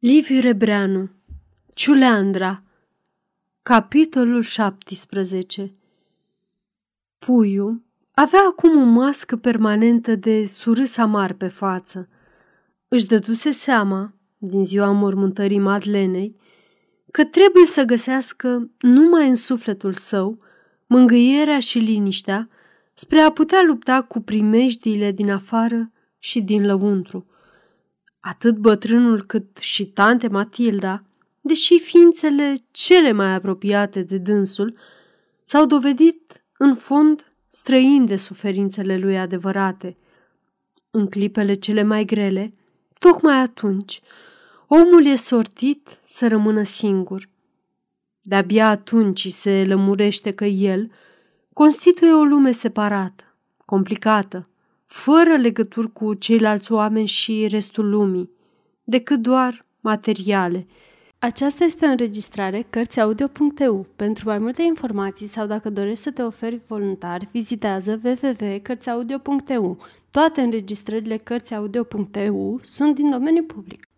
Liviu Rebreanu Ciuleandra Capitolul 17 Puiu avea acum o mască permanentă de surâs amar pe față. Își dăduse seama, din ziua mormântării Madlenei, că trebuie să găsească numai în sufletul său mângâierea și liniștea spre a putea lupta cu primejdiile din afară și din lăuntru. Atât bătrânul cât și tante Matilda, deși ființele cele mai apropiate de dânsul, s-au dovedit în fond străini de suferințele lui adevărate. În clipele cele mai grele, tocmai atunci, omul e sortit să rămână singur. De-abia atunci se lămurește că el constituie o lume separată, complicată, fără legături cu ceilalți oameni și restul lumii, decât doar materiale. Aceasta este o înregistrare Cărțiaudio.eu. Pentru mai multe informații sau dacă dorești să te oferi voluntar, vizitează www.cărțiaudio.eu. Toate înregistrările Cărțiaudio.eu sunt din domeniu public.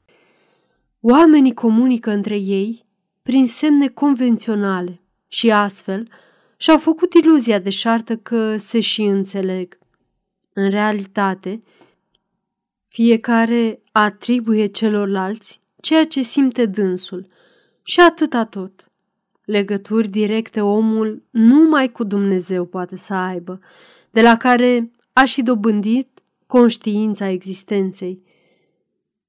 Oamenii comunică între ei prin semne convenționale și astfel și-au făcut iluzia de șartă că se și înțeleg. În realitate, fiecare atribuie celorlalți ceea ce simte dânsul și atâta tot. Legături directe omul numai cu Dumnezeu poate să aibă, de la care a și dobândit conștiința existenței.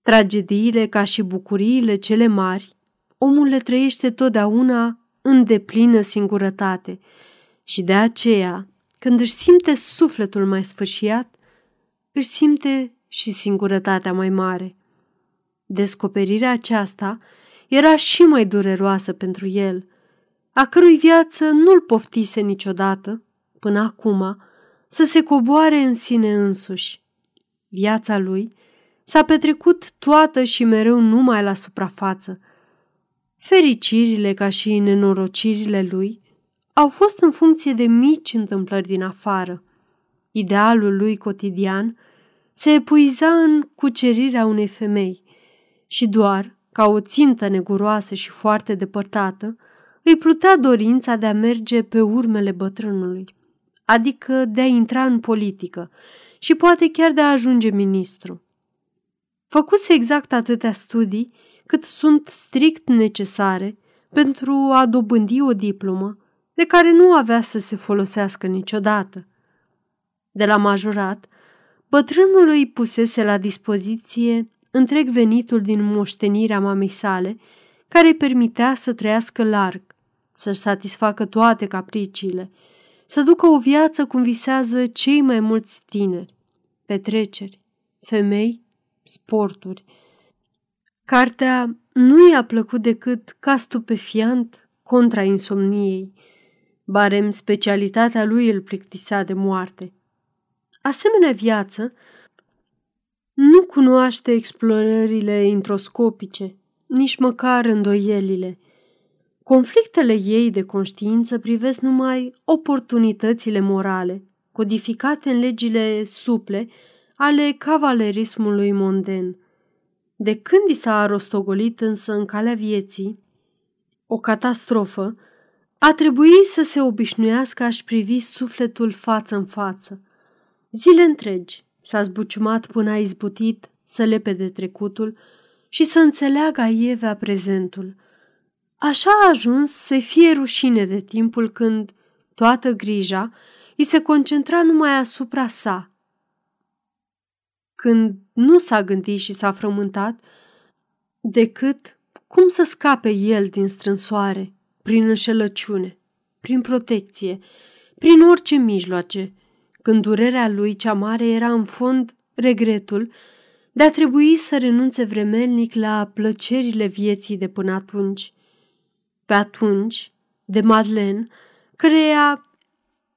Tragediile ca și bucuriile cele mari, omul le trăiește totdeauna în deplină singurătate și de aceea când își simte sufletul mai sfârșiat, își simte și singurătatea mai mare. Descoperirea aceasta era și mai dureroasă pentru el, a cărui viață nu-l poftise niciodată, până acum, să se coboare în sine însuși. Viața lui s-a petrecut toată și mereu numai la suprafață. Fericirile ca și nenorocirile lui au fost în funcție de mici întâmplări din afară. Idealul lui cotidian se epuiza în cucerirea unei femei și doar, ca o țintă neguroasă și foarte depărtată, îi plutea dorința de a merge pe urmele bătrânului, adică de a intra în politică și poate chiar de a ajunge ministru. Făcuse exact atâtea studii cât sunt strict necesare pentru a dobândi o diplomă de care nu avea să se folosească niciodată. De la majorat, bătrânul îi pusese la dispoziție întreg venitul din moștenirea mamei sale, care îi permitea să trăiască larg, să-și satisfacă toate capriciile, să ducă o viață cum visează cei mai mulți tineri, petreceri, femei, sporturi. Cartea nu i-a plăcut decât ca stupefiant contra insomniei, barem specialitatea lui îl plictisea de moarte. Asemenea viață nu cunoaște explorările introscopice, nici măcar îndoielile. Conflictele ei de conștiință privesc numai oportunitățile morale, codificate în legile suple ale cavalerismului monden. De când i s-a rostogolit însă în calea vieții, o catastrofă, a trebuit să se obișnuiască a-și privi sufletul față în față. Zile întregi s-a zbuciumat până a izbutit să lepe de trecutul și să înțeleagă aievea prezentul. Așa a ajuns să fie rușine de timpul când toată grija îi se concentra numai asupra sa. Când nu s-a gândit și s-a frământat, decât cum să scape el din strânsoare prin înșelăciune, prin protecție, prin orice mijloace, când durerea lui cea mare era în fond regretul de a trebui să renunțe vremelnic la plăcerile vieții de până atunci. Pe atunci, de Madeleine, căreia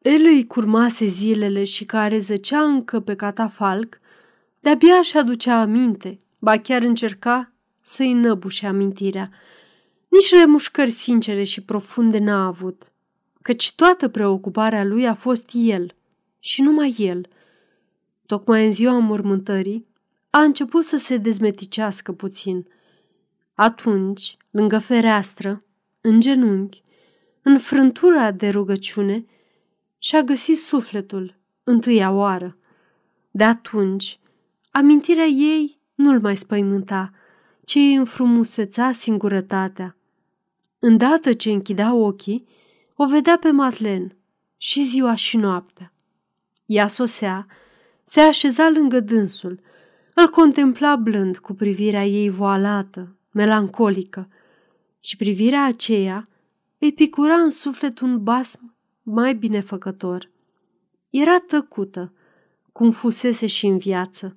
el îi curmase zilele și care zăcea încă pe catafalc, de-abia și aducea aminte, ba chiar încerca să-i năbușe amintirea – nici remușcări sincere și profunde n-a avut, căci toată preocuparea lui a fost el și numai el. Tocmai în ziua mormântării a început să se dezmeticească puțin. Atunci, lângă fereastră, în genunchi, în frântura de rugăciune, și-a găsit sufletul întâia oară. De atunci, amintirea ei nu-l mai spăimânta, ci îi înfrumuseța singurătatea. Îndată ce închidea ochii, o vedea pe Madlen și ziua și noaptea. Ea sosea, se așeza lângă dânsul, îl contempla blând cu privirea ei voalată, melancolică, și privirea aceea îi picura în suflet un basm mai binefăcător. Era tăcută, cum fusese și în viață.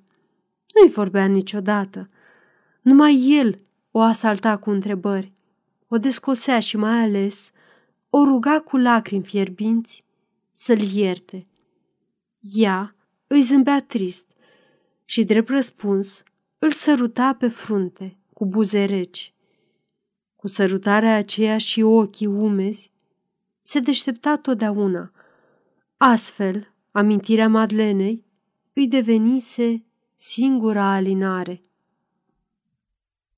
Nu-i vorbea niciodată. Numai el o asalta cu întrebări, o descosea și mai ales o ruga cu lacrimi fierbinți să-l ierte. Ea îi zâmbea trist și, drept răspuns, îl săruta pe frunte cu buze reci. Cu sărutarea aceea și ochii umezi, se deștepta totdeauna. Astfel, amintirea Madlenei îi devenise singura alinare.